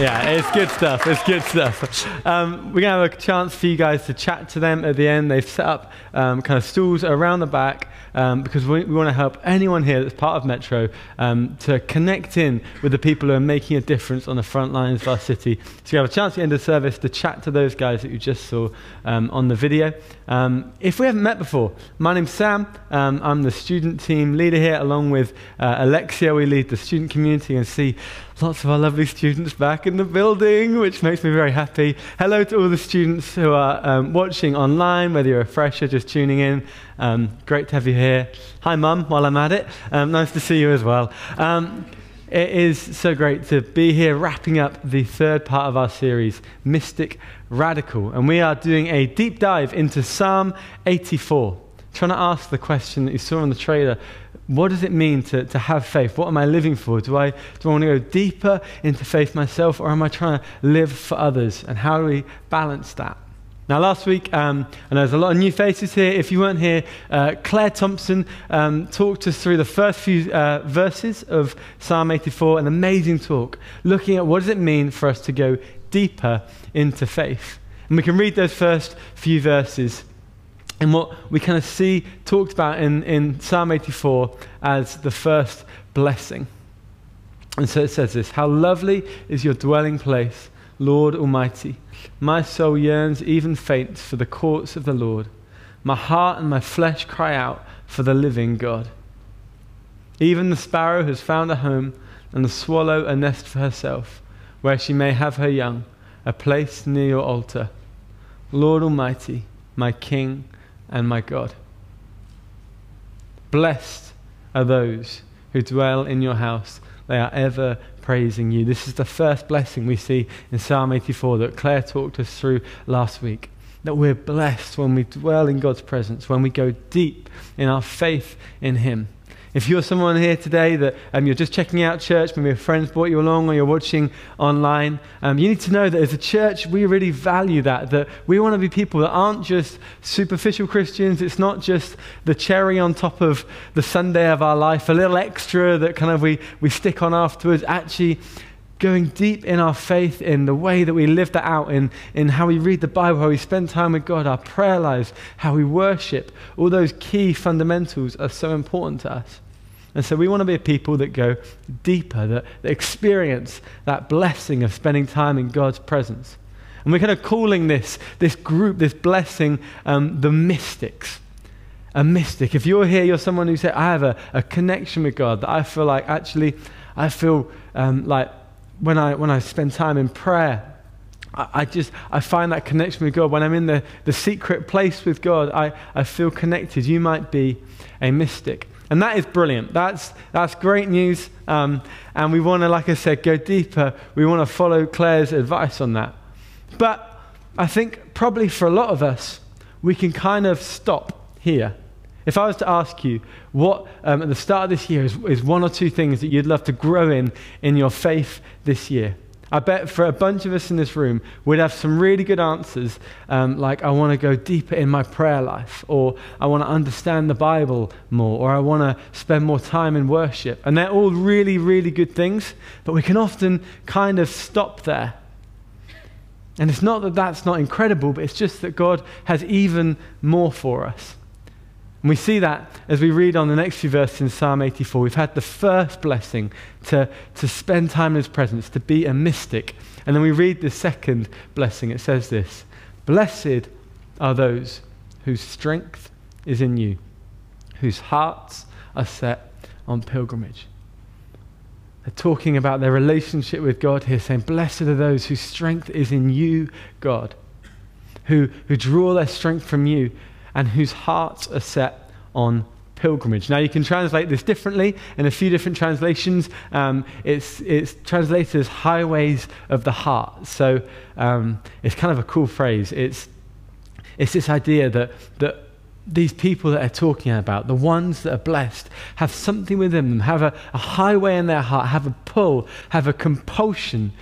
yeah, it's good stuff. It's good stuff. Um, we're going to have a chance for you guys to chat to them at the end. They've set up um, kind of stools around the back um, because we, we want to help anyone here that's part of Metro um, to connect in with the people who are making a difference on the front lines of our city. So you have a chance at the end of service to chat to those guys that you just saw um, on the video. Um, if we haven't met before, my name's Sam. Um, I'm the student team leader here, along with uh, Alexia. We lead the student community and see lots of our lovely students back in the building, which makes me very happy. Hello to all the students who are um, watching online, whether you're a fresher just tuning in. Um, great to have you here. Hi, Mum, while I'm at it. Um, nice to see you as well. It is so great to be here wrapping up the third part of our series, Mystic Radical. And we are doing a deep dive into Psalm 84, trying to ask the question that you saw in the trailer what does it mean to, to have faith? What am I living for? Do I, do I want to go deeper into faith myself, or am I trying to live for others? And how do we balance that? Now, last week, um, and there's a lot of new faces here. If you weren't here, uh, Claire Thompson um, talked us through the first few uh, verses of Psalm 84, an amazing talk, looking at what does it mean for us to go deeper into faith. And we can read those first few verses and what we kind of see talked about in, in Psalm 84 as the first blessing. And so it says this How lovely is your dwelling place, Lord Almighty. My soul yearns, even faints, for the courts of the Lord. My heart and my flesh cry out for the living God. Even the sparrow has found a home, and the swallow a nest for herself, where she may have her young, a place near your altar. Lord Almighty, my King and my God. Blessed are those who dwell in your house. They are ever praising you. This is the first blessing we see in Psalm 84 that Claire talked us through last week. That we're blessed when we dwell in God's presence, when we go deep in our faith in Him. If you're someone here today that um, you're just checking out church, maybe a friend's brought you along or you're watching online, um, you need to know that as a church, we really value that. That we want to be people that aren't just superficial Christians. It's not just the cherry on top of the Sunday of our life, a little extra that kind of we, we stick on afterwards. Actually, going deep in our faith, in the way that we live that out, in, in how we read the Bible, how we spend time with God, our prayer lives, how we worship, all those key fundamentals are so important to us. And so we want to be a people that go deeper, that, that experience that blessing of spending time in God's presence. And we're kind of calling this, this group, this blessing, um, the mystics. A mystic. If you're here, you're someone who said, I have a, a connection with God, that I feel like actually, I feel um, like when I, when I spend time in prayer, I, I, just, I find that connection with God. When I'm in the, the secret place with God, I, I feel connected. You might be a mystic. And that is brilliant. That's, that's great news. Um, and we want to, like I said, go deeper. We want to follow Claire's advice on that. But I think probably for a lot of us, we can kind of stop here. If I was to ask you what um, at the start of this year is, is one or two things that you'd love to grow in in your faith this year, I bet for a bunch of us in this room, we'd have some really good answers, um, like, I want to go deeper in my prayer life, or I want to understand the Bible more, or I want to spend more time in worship. And they're all really, really good things, but we can often kind of stop there. And it's not that that's not incredible, but it's just that God has even more for us. And we see that as we read on the next few verses in Psalm 84. We've had the first blessing to, to spend time in His presence, to be a mystic. And then we read the second blessing. It says this Blessed are those whose strength is in you, whose hearts are set on pilgrimage. They're talking about their relationship with God here, saying, Blessed are those whose strength is in you, God, who, who draw their strength from you and whose hearts are set on pilgrimage. Now, you can translate this differently in a few different translations. Um, it's, it's translated as highways of the heart. So um, it's kind of a cool phrase. It's, it's this idea that, that these people that they're talking about, the ones that are blessed, have something within them, have a, a highway in their heart, have a pull, have a compulsion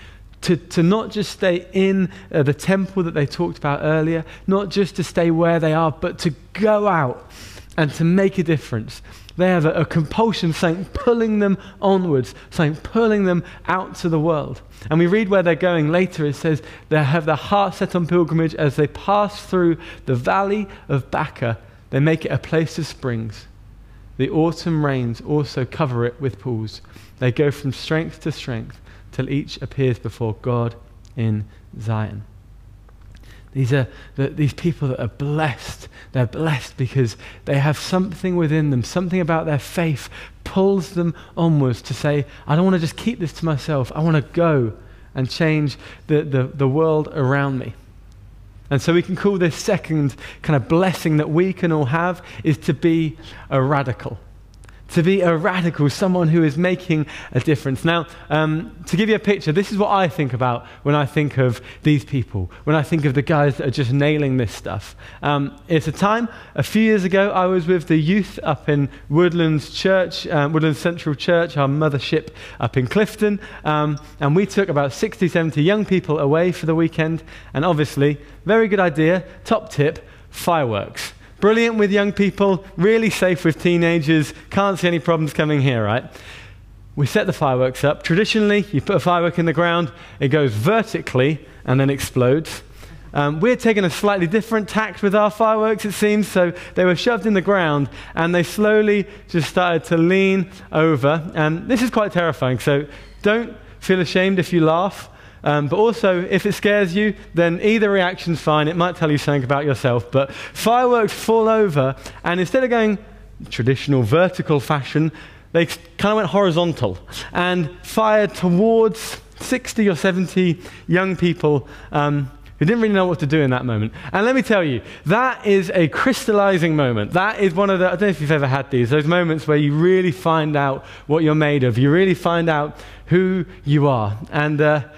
to, to not just stay in uh, the temple that they talked about earlier, not just to stay where they are, but to go out and to make a difference. They have a, a compulsion, saying, pulling them onwards, saying, pulling them out to the world. And we read where they're going later. It says they have their heart set on pilgrimage as they pass through the valley of Baca. They make it a place of springs. The autumn rains also cover it with pools. They go from strength to strength till each appears before God in Zion. These are the, these people that are blessed. They're blessed because they have something within them, something about their faith pulls them onwards to say, I don't want to just keep this to myself. I want to go and change the, the, the world around me. And so we can call this second kind of blessing that we can all have is to be a radical to be a radical, someone who is making a difference. Now, um, to give you a picture, this is what I think about when I think of these people, when I think of the guys that are just nailing this stuff. Um, it's a time, a few years ago, I was with the youth up in Woodlands Church, um, Woodlands Central Church, our mothership up in Clifton, um, and we took about 60, 70 young people away for the weekend, and obviously, very good idea, top tip, fireworks. Brilliant with young people, really safe with teenagers. Can't see any problems coming here, right? We set the fireworks up. Traditionally, you put a firework in the ground, it goes vertically and then explodes. Um, we're taking a slightly different tact with our fireworks, it seems. So they were shoved in the ground and they slowly just started to lean over. And this is quite terrifying. So don't feel ashamed if you laugh. Um, but also, if it scares you, then either reaction's fine. It might tell you something about yourself. But fireworks fall over, and instead of going traditional vertical fashion, they kind of went horizontal and fired towards 60 or 70 young people um, who didn't really know what to do in that moment. And let me tell you, that is a crystallizing moment. That is one of the, I don't know if you've ever had these, those moments where you really find out what you're made of. You really find out who you are. And, uh,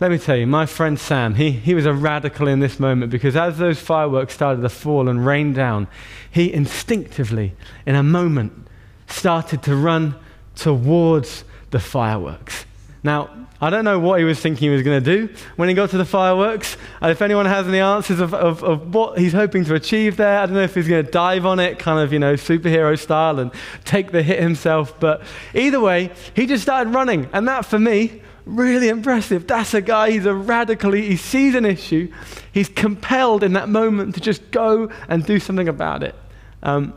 let me tell you, my friend Sam, he, he was a radical in this moment because as those fireworks started to fall and rain down, he instinctively, in a moment, started to run towards the fireworks. Now, I don't know what he was thinking he was going to do when he got to the fireworks. If anyone has any answers of, of, of what he's hoping to achieve there, I don't know if he's going to dive on it, kind of, you know, superhero style and take the hit himself. But either way, he just started running. And that, for me, Really impressive. That's a guy, he's a radically, he sees an issue. He's compelled in that moment to just go and do something about it. Um,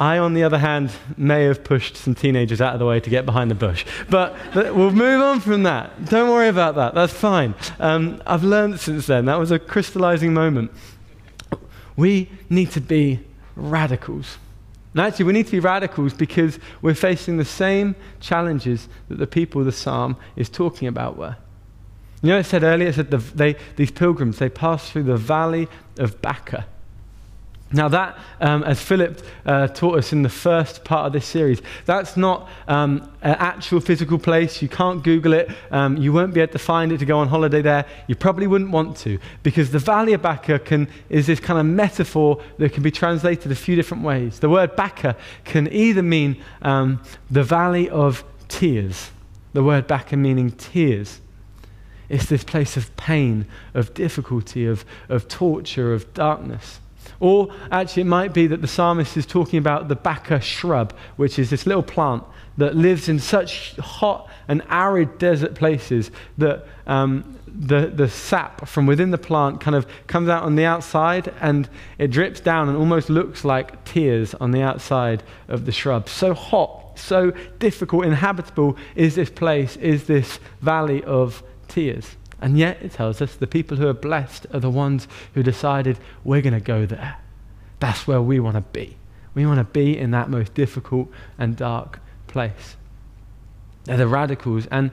I, on the other hand, may have pushed some teenagers out of the way to get behind the bush. But we'll move on from that. Don't worry about that. That's fine. Um, I've learned since then. That was a crystallizing moment. We need to be radicals. And actually, we need to be radicals because we're facing the same challenges that the people the psalm is talking about were. You know, I said earlier, it said the, they, these pilgrims, they passed through the valley of Baca. Now, that, um, as Philip uh, taught us in the first part of this series, that's not um, an actual physical place. You can't Google it. Um, you won't be able to find it to go on holiday there. You probably wouldn't want to, because the Valley of Baca can, is this kind of metaphor that can be translated a few different ways. The word Baca can either mean um, the Valley of Tears, the word Baca meaning tears. It's this place of pain, of difficulty, of, of torture, of darkness. Or actually, it might be that the psalmist is talking about the Baca shrub, which is this little plant that lives in such hot and arid desert places that um, the, the sap from within the plant kind of comes out on the outside and it drips down and almost looks like tears on the outside of the shrub. So hot, so difficult, inhabitable is this place, is this valley of tears. And yet it tells us the people who are blessed are the ones who decided we're going to go there. That's where we want to be. We want to be in that most difficult and dark place. They're the radicals. And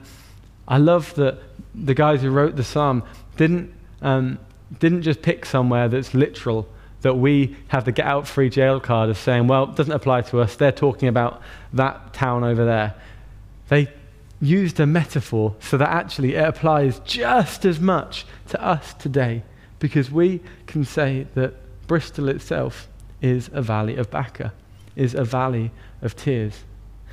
I love that the guys who wrote the psalm didn't, um, didn't just pick somewhere that's literal, that we have the get out free jail card of saying, well, it doesn't apply to us. They're talking about that town over there. They used a metaphor so that actually it applies just as much to us today because we can say that Bristol itself is a valley of Baca, is a valley of tears.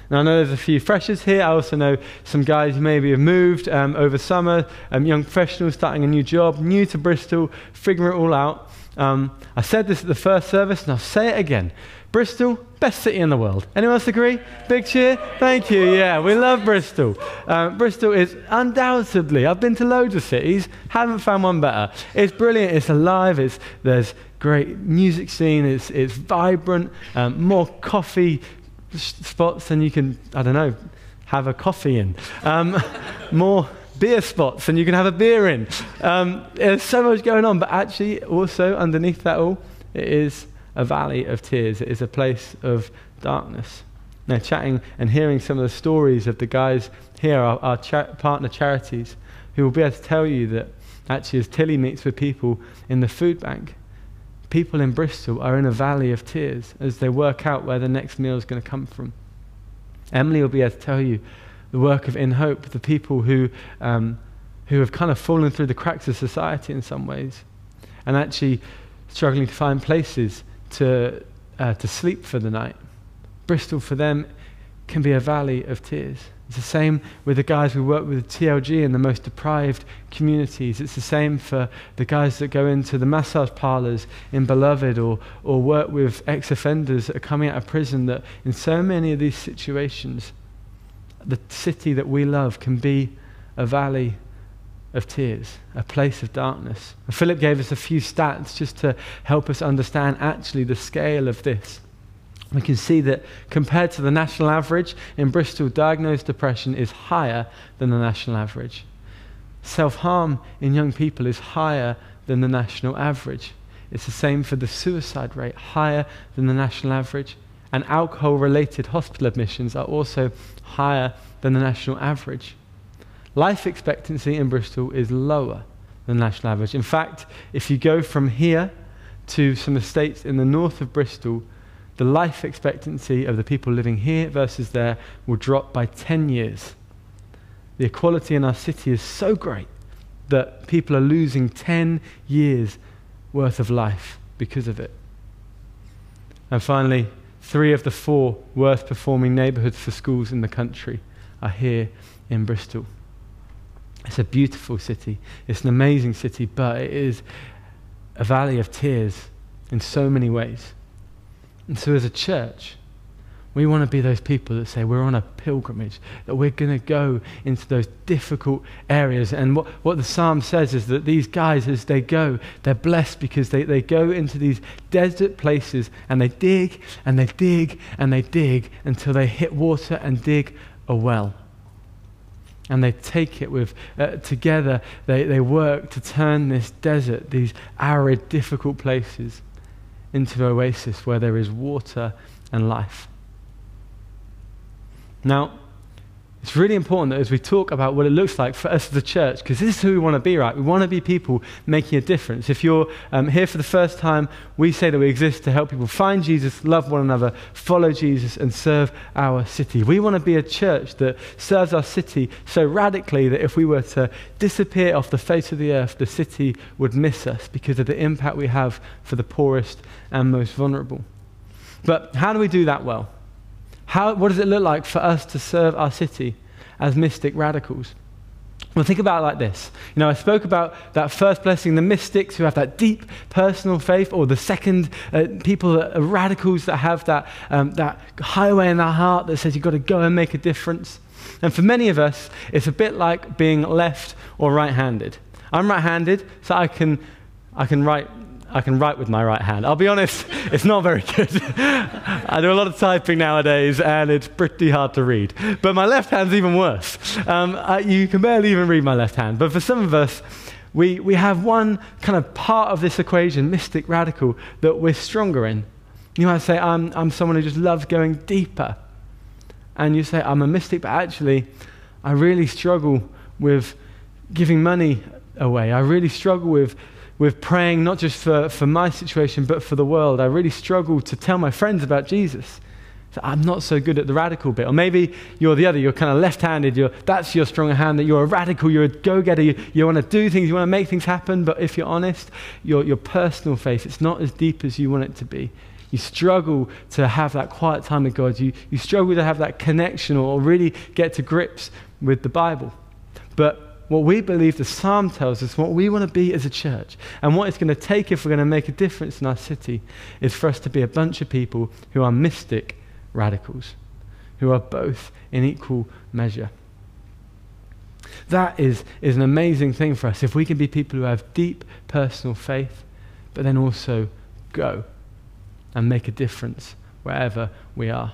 Now, I know there's a few freshers here. I also know some guys who maybe have moved um, over summer, um, young professionals starting a new job, new to Bristol, figuring it all out. Um, I said this at the first service, and I'll say it again. Bristol, best city in the world. Anyone else agree? Big cheer? Thank you. Yeah, we love Bristol. Um, Bristol is undoubtedly, I've been to loads of cities, haven't found one better. It's brilliant, it's alive, it's, there's great music scene, it's, it's vibrant, um, more coffee spots than you can, I don't know, have a coffee in. Um, more beer spots than you can have a beer in. Um, there's so much going on, but actually, also underneath that all, it is a valley of tears. It is a place of darkness. Now, chatting and hearing some of the stories of the guys here, our, our partner charities, who will be able to tell you that actually, as Tilly meets with people in the food bank, people in Bristol are in a valley of tears as they work out where the next meal is going to come from. Emily will be able to tell you the work of In Hope, the people who, um, who have kind of fallen through the cracks of society in some ways, and actually struggling to find places to, uh, to sleep for the night. Bristol, for them, can be a valley of tears. It's the same with the guys we work with TLG in the most deprived communities. It's the same for the guys that go into the massage parlors in Beloved or, or work with ex offenders that are coming out of prison. That in so many of these situations, the city that we love can be a valley of tears, a place of darkness. And Philip gave us a few stats just to help us understand actually the scale of this. We can see that compared to the national average, in Bristol, diagnosed depression is higher than the national average. Self harm in young people is higher than the national average. It's the same for the suicide rate, higher than the national average. And alcohol related hospital admissions are also higher than the national average. Life expectancy in Bristol is lower than national average. In fact, if you go from here to some estates in the north of Bristol, the life expectancy of the people living here versus there will drop by 10 years. The equality in our city is so great that people are losing 10 years worth of life because of it. And finally, three of the four worst performing neighbourhoods for schools in the country are here in Bristol. It's a beautiful city. It's an amazing city, but it is a valley of tears in so many ways. And so, as a church, we want to be those people that say we're on a pilgrimage, that we're going to go into those difficult areas. And what, what the psalm says is that these guys, as they go, they're blessed because they, they go into these desert places and they dig and they dig and they dig until they hit water and dig a well and they take it with uh, together. They, they work to turn this desert these arid difficult places into an oasis where there is water and life. Now it's really important that as we talk about what it looks like for us as a church, because this is who we want to be, right? We want to be people making a difference. If you're um, here for the first time, we say that we exist to help people find Jesus, love one another, follow Jesus, and serve our city. We want to be a church that serves our city so radically that if we were to disappear off the face of the earth, the city would miss us because of the impact we have for the poorest and most vulnerable. But how do we do that well? How, what does it look like for us to serve our city as mystic radicals? Well, think about it like this. You know, I spoke about that first blessing, the mystics who have that deep personal faith, or the second, uh, people that are radicals that have that, um, that highway in their heart that says you've got to go and make a difference. And for many of us, it's a bit like being left or right handed. I'm right handed, so I can, I can write I can write with my right hand. I'll be honest, it's not very good. I do a lot of typing nowadays, and it's pretty hard to read. But my left hand's even worse. Um, I, you can barely even read my left hand. But for some of us, we, we have one kind of part of this equation, mystic, radical, that we're stronger in. You might say, I'm, I'm someone who just loves going deeper. And you say, I'm a mystic, but actually, I really struggle with giving money away. I really struggle with with praying not just for, for my situation, but for the world. I really struggle to tell my friends about Jesus. So I'm not so good at the radical bit. Or maybe you're the other, you're kind of left handed, that's your stronger hand, that you're a radical, you're a go getter, you, you want to do things, you want to make things happen, but if you're honest, your, your personal faith, it's not as deep as you want it to be. You struggle to have that quiet time with God. You, you struggle to have that connection or really get to grips with the Bible. But what we believe the psalm tells us, what we want to be as a church, and what it's going to take if we're going to make a difference in our city, is for us to be a bunch of people who are mystic radicals, who are both in equal measure. That is, is an amazing thing for us if we can be people who have deep personal faith, but then also go and make a difference wherever we are.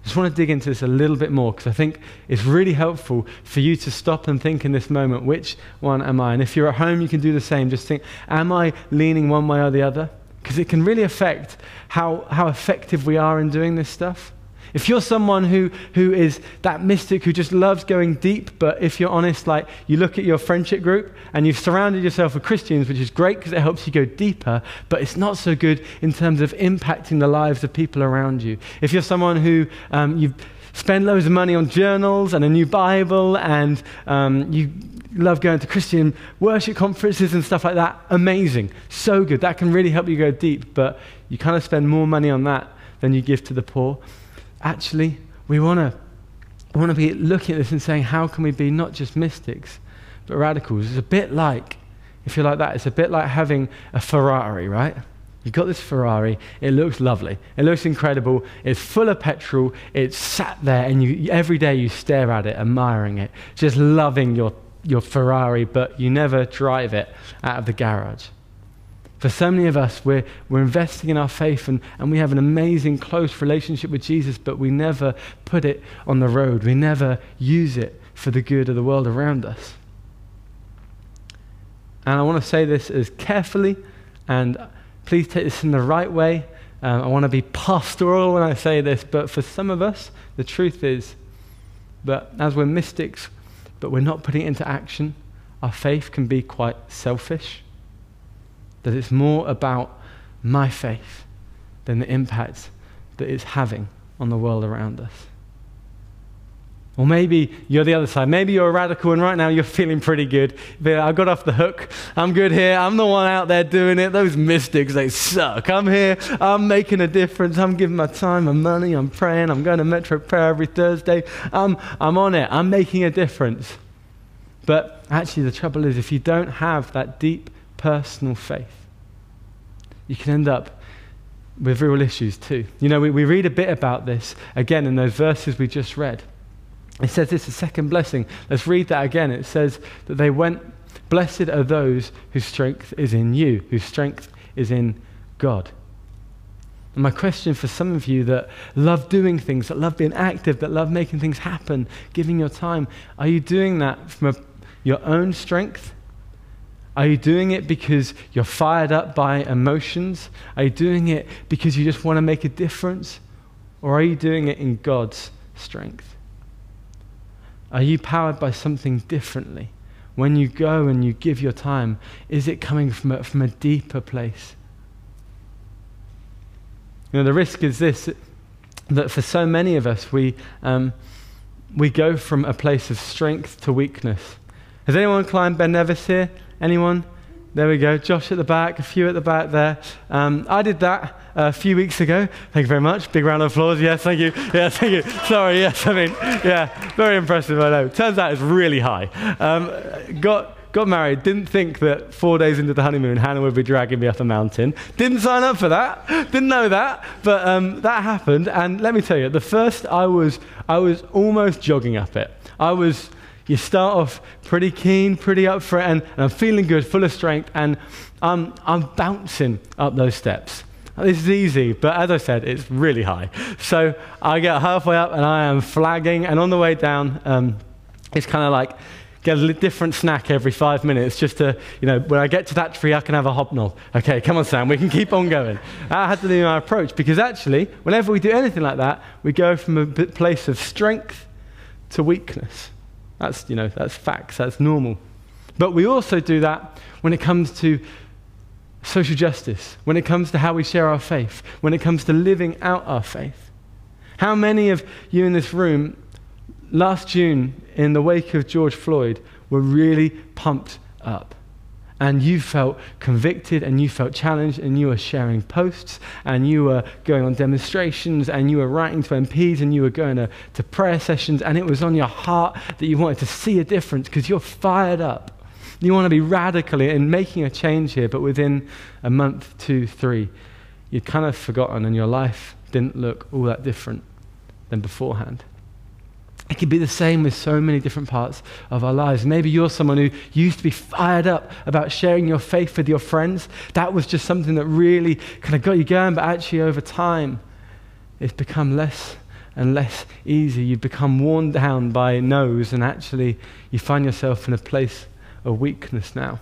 I just want to dig into this a little bit more because I think it's really helpful for you to stop and think in this moment which one am I? And if you're at home, you can do the same. Just think, am I leaning one way or the other? Because it can really affect how, how effective we are in doing this stuff. If you're someone who, who is that mystic who just loves going deep, but if you're honest, like you look at your friendship group and you've surrounded yourself with Christians, which is great because it helps you go deeper, but it's not so good in terms of impacting the lives of people around you. If you're someone who um, you spend loads of money on journals and a new Bible and um, you love going to Christian worship conferences and stuff like that, amazing. So good. That can really help you go deep, but you kind of spend more money on that than you give to the poor actually, we want to want to be looking at this and saying, how can we be not just mystics, but radicals? It's a bit like, if you're like that, it's a bit like having a Ferrari, right? You've got this Ferrari, it looks lovely, it looks incredible, it's full of petrol, it's sat there, and you, every day you stare at it, admiring it, just loving your, your Ferrari, but you never drive it out of the garage. For so many of us, we're, we're investing in our faith and, and we have an amazing, close relationship with Jesus, but we never put it on the road. We never use it for the good of the world around us. And I want to say this as carefully, and please take this in the right way. Um, I want to be pastoral when I say this, but for some of us, the truth is that as we're mystics, but we're not putting it into action, our faith can be quite selfish that it's more about my faith than the impact that it's having on the world around us. Or maybe you're the other side. Maybe you're a radical and right now you're feeling pretty good. I got off the hook. I'm good here. I'm the one out there doing it. Those mystics, they suck. I'm here. I'm making a difference. I'm giving my time, my money. I'm praying. I'm going to Metro Prayer every Thursday. I'm, I'm on it. I'm making a difference. But actually, the trouble is, if you don't have that deep personal faith, you can end up with real issues too. You know, we, we read a bit about this again in those verses we just read. It says this, a second blessing. Let's read that again. It says that they went, Blessed are those whose strength is in you, whose strength is in God. And my question for some of you that love doing things, that love being active, that love making things happen, giving your time, are you doing that from a, your own strength? Are you doing it because you're fired up by emotions? Are you doing it because you just want to make a difference? Or are you doing it in God's strength? Are you powered by something differently? When you go and you give your time, is it coming from a, from a deeper place? You know, the risk is this that for so many of us, we, um, we go from a place of strength to weakness. Has anyone climbed Ben Nevis here? Anyone? There we go. Josh at the back, a few at the back there. Um, I did that a few weeks ago. Thank you very much. Big round of applause. Yes, thank you. Yes, thank you. Sorry, yes, I mean, yeah, very impressive, I know. Turns out it's really high. Um, got, got married, didn't think that four days into the honeymoon, Hannah would be dragging me up a mountain. Didn't sign up for that. Didn't know that. But um, that happened. And let me tell you, the first I was, I was almost jogging up it. I was you start off pretty keen, pretty up for it, and, and I'm feeling good, full of strength, and I'm, I'm bouncing up those steps. This is easy, but as I said, it's really high. So I get halfway up and I am flagging, and on the way down, um, it's kind of like get a different snack every five minutes just to, you know, when I get to that tree, I can have a hobnob. Okay, come on, Sam, we can keep on going. I had to do my approach because actually, whenever we do anything like that, we go from a place of strength to weakness. That's, you know, that's facts, that's normal. But we also do that when it comes to social justice, when it comes to how we share our faith, when it comes to living out our faith. How many of you in this room last June, in the wake of George Floyd, were really pumped up? And you felt convicted and you felt challenged and you were sharing posts and you were going on demonstrations and you were writing to MPs and you were going to, to prayer sessions and it was on your heart that you wanted to see a difference because you're fired up. You want to be radical in making a change here, but within a month, two, three, you'd kind of forgotten and your life didn't look all that different than beforehand. It could be the same with so many different parts of our lives. Maybe you're someone who used to be fired up about sharing your faith with your friends. That was just something that really kind of got you going, but actually, over time, it's become less and less easy. You've become worn down by no's, and actually, you find yourself in a place of weakness now.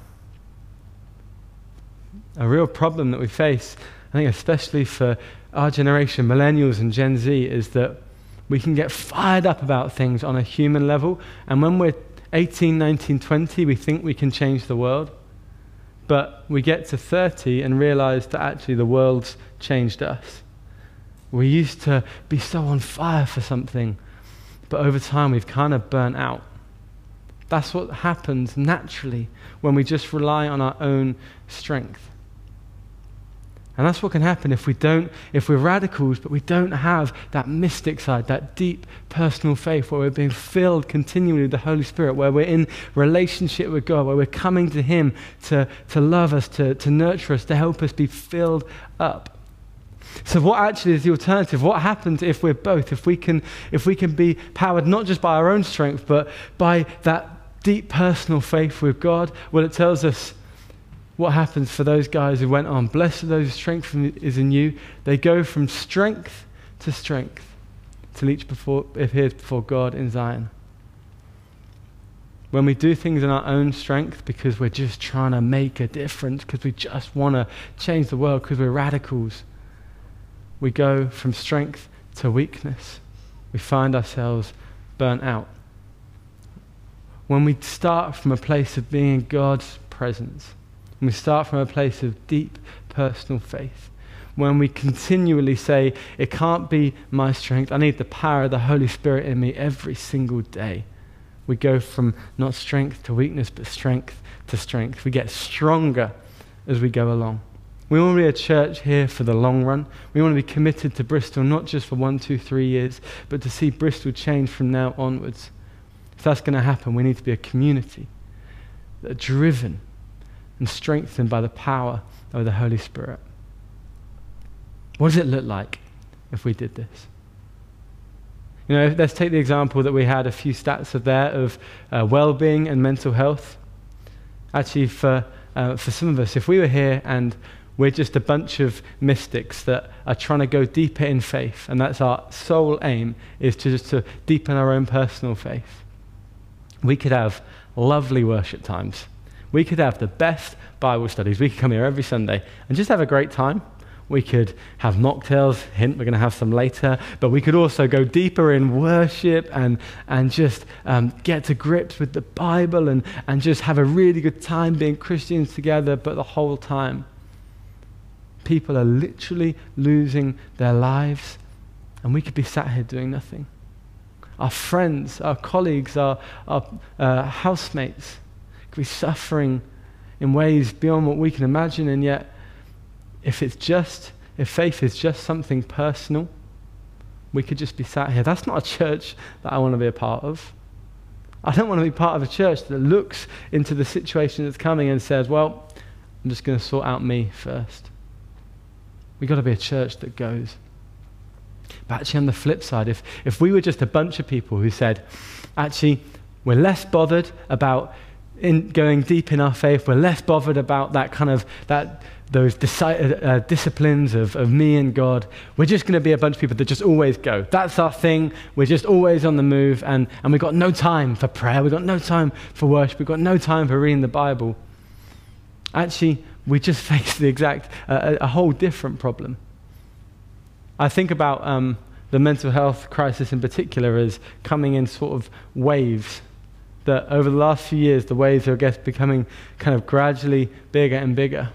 A real problem that we face, I think, especially for our generation, millennials and Gen Z, is that we can get fired up about things on a human level, and when we're 18, 19, 20, we think we can change the world. But we get to 30 and realize that actually the world's changed us. We used to be so on fire for something, but over time we've kind of burnt out. That's what happens naturally when we just rely on our own strength. And that's what can happen if we don't, if we're radicals, but we don't have that mystic side, that deep personal faith where we're being filled continually with the Holy Spirit, where we're in relationship with God, where we're coming to Him to, to love us, to, to nurture us, to help us be filled up. So what actually is the alternative? What happens if we're both? If we can, if we can be powered not just by our own strength, but by that deep personal faith with God? Well, it tells us what happens for those guys who went on. Blessed are those strength is in you. They go from strength to strength till each before, appears before God in Zion. When we do things in our own strength because we're just trying to make a difference, because we just want to change the world, because we're radicals, we go from strength to weakness. We find ourselves burnt out. When we start from a place of being in God's presence, we start from a place of deep personal faith. When we continually say, It can't be my strength, I need the power of the Holy Spirit in me every single day. We go from not strength to weakness, but strength to strength. We get stronger as we go along. We want to be a church here for the long run. We want to be committed to Bristol, not just for one, two, three years, but to see Bristol change from now onwards. If that's going to happen, we need to be a community that are driven and strengthened by the power of the Holy Spirit. What does it look like if we did this? You know, let's take the example that we had a few stats of there of uh, well being and mental health. Actually, for, uh, for some of us, if we were here and we're just a bunch of mystics that are trying to go deeper in faith, and that's our sole aim, is to just to deepen our own personal faith, we could have lovely worship times we could have the best Bible studies. We could come here every Sunday and just have a great time. We could have mocktails, hint, we're going to have some later, but we could also go deeper in worship and, and just um, get to grips with the Bible and, and just have a really good time being Christians together, but the whole time, people are literally losing their lives, and we could be sat here doing nothing. Our friends, our colleagues, our, our uh, housemates, be suffering in ways beyond what we can imagine, and yet, if it's just, if faith is just something personal, we could just be sat here. That's not a church that I want to be a part of. I don't want to be part of a church that looks into the situation that's coming and says, well, I'm just going to sort out me first. We've got to be a church that goes. But actually, on the flip side, if, if we were just a bunch of people who said, actually, we're less bothered about in going deep in our faith, we're less bothered about that kind of that those disi- uh, disciplines of, of me and God. We're just going to be a bunch of people that just always go. That's our thing. We're just always on the move, and, and we've got no time for prayer. We've got no time for worship. We've got no time for reading the Bible. Actually, we just face the exact, uh, a, a whole different problem. I think about um, the mental health crisis in particular as coming in sort of waves that over the last few years, the waves are, I guess, becoming kind of gradually bigger and bigger.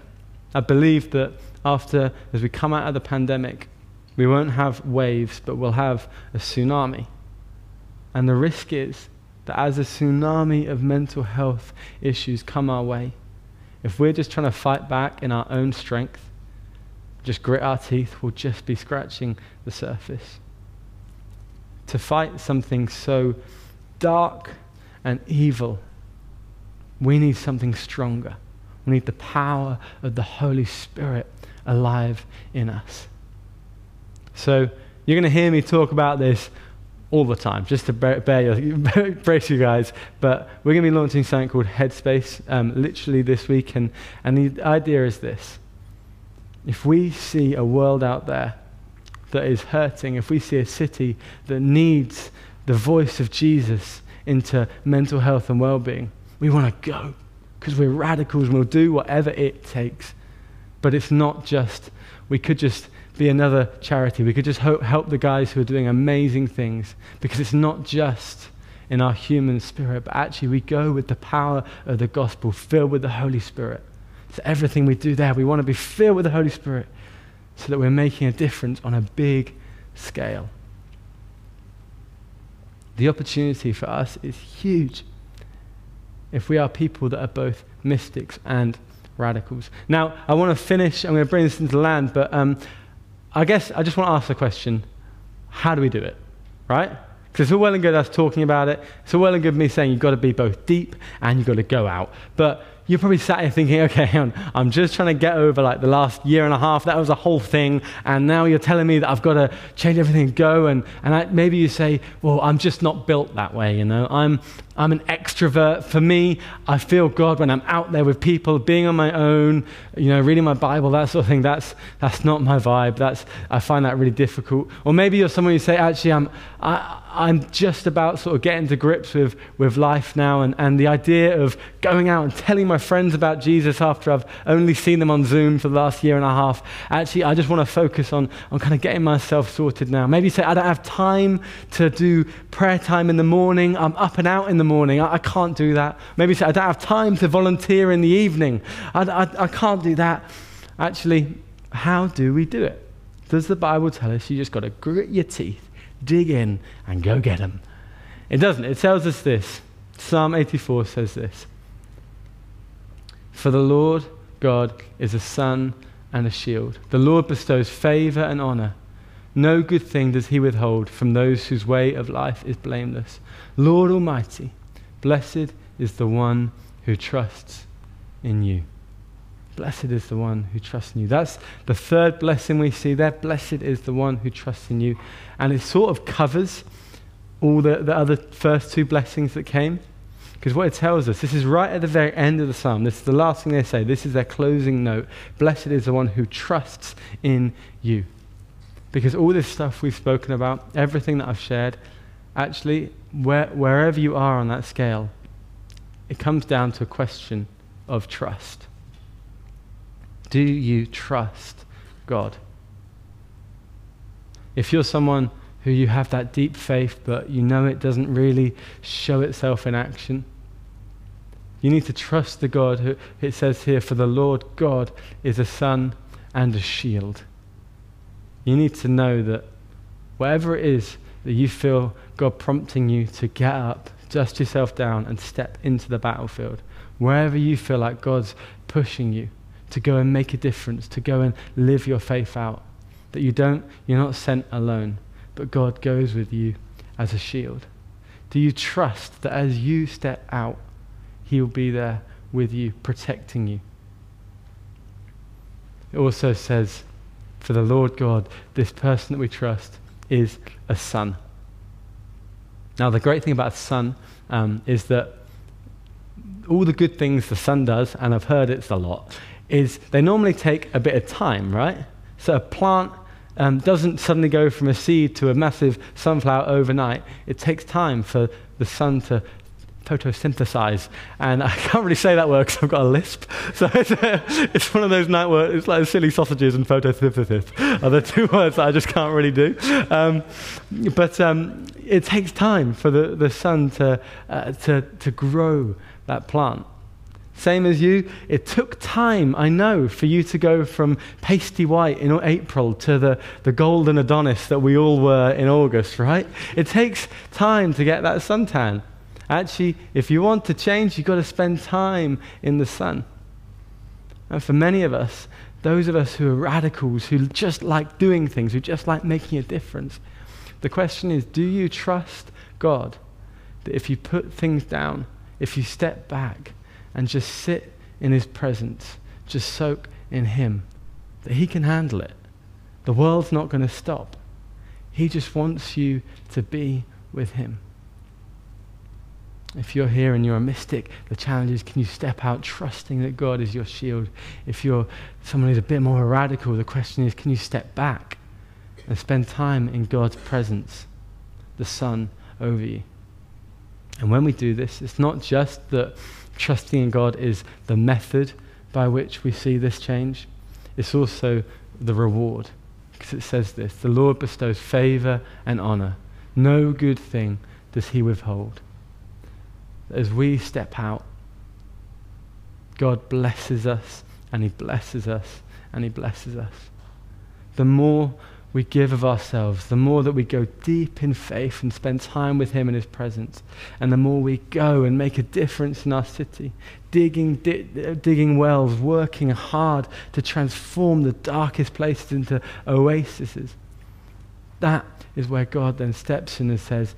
I believe that after, as we come out of the pandemic, we won't have waves, but we'll have a tsunami. And the risk is that as a tsunami of mental health issues come our way, if we're just trying to fight back in our own strength, just grit our teeth, we'll just be scratching the surface. To fight something so dark and evil, we need something stronger. We need the power of the Holy Spirit alive in us. So, you're going to hear me talk about this all the time, just to bear, your, brace you guys. But we're going to be launching something called Headspace um, literally this week. And, and the idea is this if we see a world out there that is hurting, if we see a city that needs the voice of Jesus into mental health and well being, we want to go because we're radicals and we'll do whatever it takes. But it's not just, we could just be another charity. We could just help, help the guys who are doing amazing things because it's not just in our human spirit, but actually we go with the power of the gospel, filled with the Holy Spirit. So everything we do there, we want to be filled with the Holy Spirit so that we're making a difference on a big scale. The opportunity for us is huge if we are people that are both mystics and radicals. Now, I want to finish, I'm going to bring this into land, but um, I guess I just want to ask the question how do we do it? Right? Because it's all well and good us talking about it. It's all well and good me saying you've got to be both deep and you've got to go out. But you're probably sat here thinking, okay, I'm just trying to get over like the last year and a half. That was a whole thing. And now you're telling me that I've got to change everything and go. And, and I, maybe you say, well, I'm just not built that way, you know. I'm, I'm an extrovert. For me, I feel God when I'm out there with people, being on my own, you know, reading my Bible, that sort of thing. That's, that's not my vibe. That's, I find that really difficult. Or maybe you're someone who say, actually, I'm, I, I'm just about sort of getting to grips with, with life now. And, and the idea of going out and telling my friends about Jesus after I've only seen them on Zoom for the last year and a half, actually, I just want to focus on, on kind of getting myself sorted now. Maybe say, I don't have time to do prayer time in the morning. I'm up and out in the the morning. I, I can't do that. Maybe say, I don't have time to volunteer in the evening. I, I, I can't do that. Actually, how do we do it? Does the Bible tell us you just got to grit your teeth, dig in, and go get them? It doesn't. It tells us this. Psalm 84 says this For the Lord God is a sun and a shield. The Lord bestows favor and honor. No good thing does he withhold from those whose way of life is blameless. Lord Almighty, blessed is the one who trusts in you. Blessed is the one who trusts in you. That's the third blessing we see there. Blessed is the one who trusts in you. And it sort of covers all the, the other first two blessings that came. Because what it tells us, this is right at the very end of the psalm. This is the last thing they say. This is their closing note. Blessed is the one who trusts in you. Because all this stuff we've spoken about, everything that I've shared, actually, where, wherever you are on that scale, it comes down to a question of trust. Do you trust God? If you're someone who you have that deep faith, but you know it doesn't really show itself in action, you need to trust the God who, it says here, for the Lord God is a sun and a shield. You need to know that whatever it is that you feel God prompting you to get up, dust yourself down, and step into the battlefield. Wherever you feel like God's pushing you to go and make a difference, to go and live your faith out. That you don't, you're not sent alone, but God goes with you as a shield. Do you trust that as you step out, He will be there with you, protecting you? It also says, for the Lord God, this person that we trust, is a sun. Now, the great thing about a sun um, is that all the good things the sun does, and I've heard it's a lot, is they normally take a bit of time, right? So a plant um, doesn't suddenly go from a seed to a massive sunflower overnight. It takes time for the sun to photosynthesize. And I can't really say that word because I've got a lisp. So it's, a, it's one of those night words, it's like silly sausages and photosynthesis are the two words that I just can't really do. Um, but um, it takes time for the, the sun to, uh, to, to grow that plant. Same as you, it took time, I know, for you to go from pasty white in April to the, the golden Adonis that we all were in August, right? It takes time to get that suntan. Actually, if you want to change, you've got to spend time in the sun. And for many of us, those of us who are radicals, who just like doing things, who just like making a difference, the question is do you trust God that if you put things down, if you step back and just sit in His presence, just soak in Him, that He can handle it? The world's not going to stop. He just wants you to be with Him. If you're here and you're a mystic, the challenge is can you step out trusting that God is your shield? If you're someone who's a bit more radical, the question is can you step back and spend time in God's presence, the sun over you? And when we do this, it's not just that trusting in God is the method by which we see this change, it's also the reward. Because it says this the Lord bestows favor and honor. No good thing does he withhold as we step out, God blesses us and He blesses us and He blesses us. The more we give of ourselves, the more that we go deep in faith and spend time with Him in His presence, and the more we go and make a difference in our city, digging, di- digging wells, working hard to transform the darkest places into oases. That is where God then steps in and says,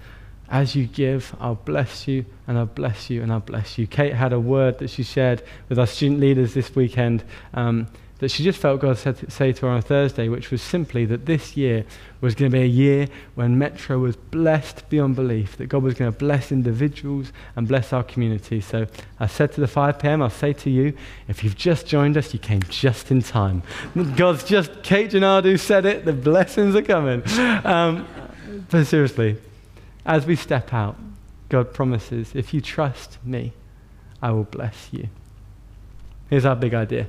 as you give, I'll bless you and I'll bless you and I'll bless you. Kate had a word that she shared with our student leaders this weekend um, that she just felt God said to say to her on Thursday, which was simply that this year was going to be a year when Metro was blessed beyond belief, that God was going to bless individuals and bless our community. So I said to the 5 p.m., I'll say to you, if you've just joined us, you came just in time. God's just, Kate Janadu said it, the blessings are coming. Um, but seriously, as we step out, God promises, if you trust me, I will bless you. Here's our big idea.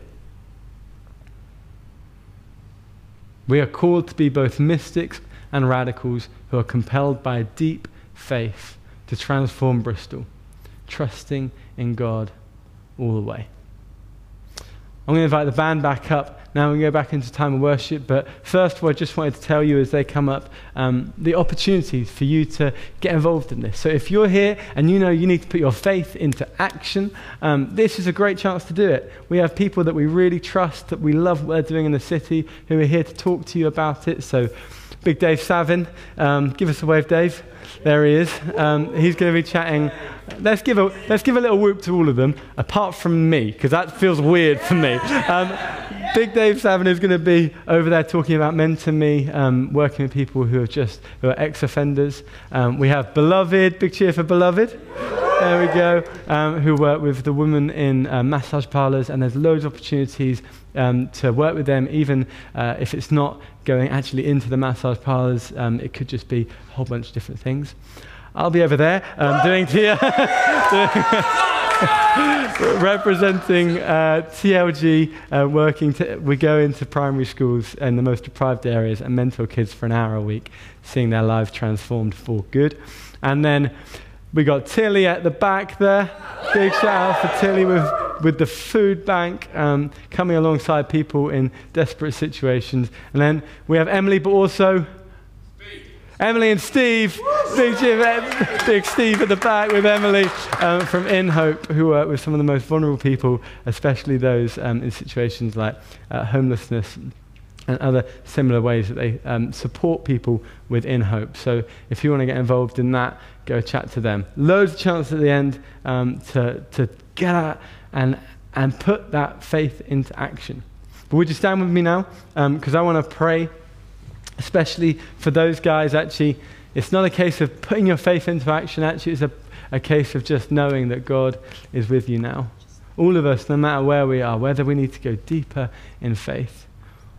We are called to be both mystics and radicals who are compelled by deep faith to transform Bristol, trusting in God all the way. I'm going to invite the band back up now we go back into time of worship, but first all, I just wanted to tell you as they come up um, the opportunities for you to get involved in this. So if you're here and you know you need to put your faith into action, um, this is a great chance to do it. We have people that we really trust, that we love what they're doing in the city, who are here to talk to you about it. So, Big Dave Savin, um, give us a wave, Dave. There he is. Um, he's going to be chatting. Let's give, a, let's give a little whoop to all of them, apart from me, because that feels weird for me. Um, Big Dave Savin is going to be over there talking about Mentor Me, um, working with people who are just who are ex-offenders. Um, we have Beloved, big cheer for Beloved. There we go. Um, who work with the women in uh, massage parlors, and there's loads of opportunities um, to work with them, even uh, if it's not going actually into the massage parlors. Um, it could just be a whole bunch of different things. I'll be over there um, doing, doing representing uh, TLG, uh, working. To, we go into primary schools in the most deprived areas and mentor kids for an hour a week, seeing their lives transformed for good. And then we got Tilly at the back there. Big shout out for Tilly with, with the food bank, um, coming alongside people in desperate situations. And then we have Emily, but also Emily and Steve, big, Jim, big Steve at the back with Emily um, from In Hope, who work with some of the most vulnerable people, especially those um, in situations like uh, homelessness and other similar ways that they um, support people with In Hope. So if you want to get involved in that, go chat to them. Loads of chance at the end um, to, to get out and, and put that faith into action. But would you stand with me now? Because um, I want to pray especially for those guys, actually, it's not a case of putting your faith into action, actually, it's a, a case of just knowing that God is with you now. All of us, no matter where we are, whether we need to go deeper in faith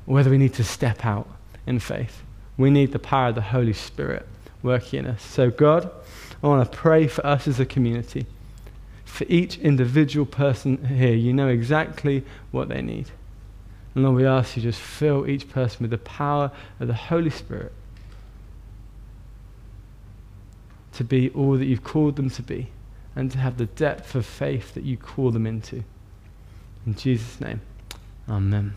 or whether we need to step out in faith, we need the power of the Holy Spirit working in us. So, God, I want to pray for us as a community. For each individual person here, you know exactly what they need. And Lord, we ask you just fill each person with the power of the Holy Spirit to be all that you've called them to be and to have the depth of faith that you call them into. In Jesus' name, amen.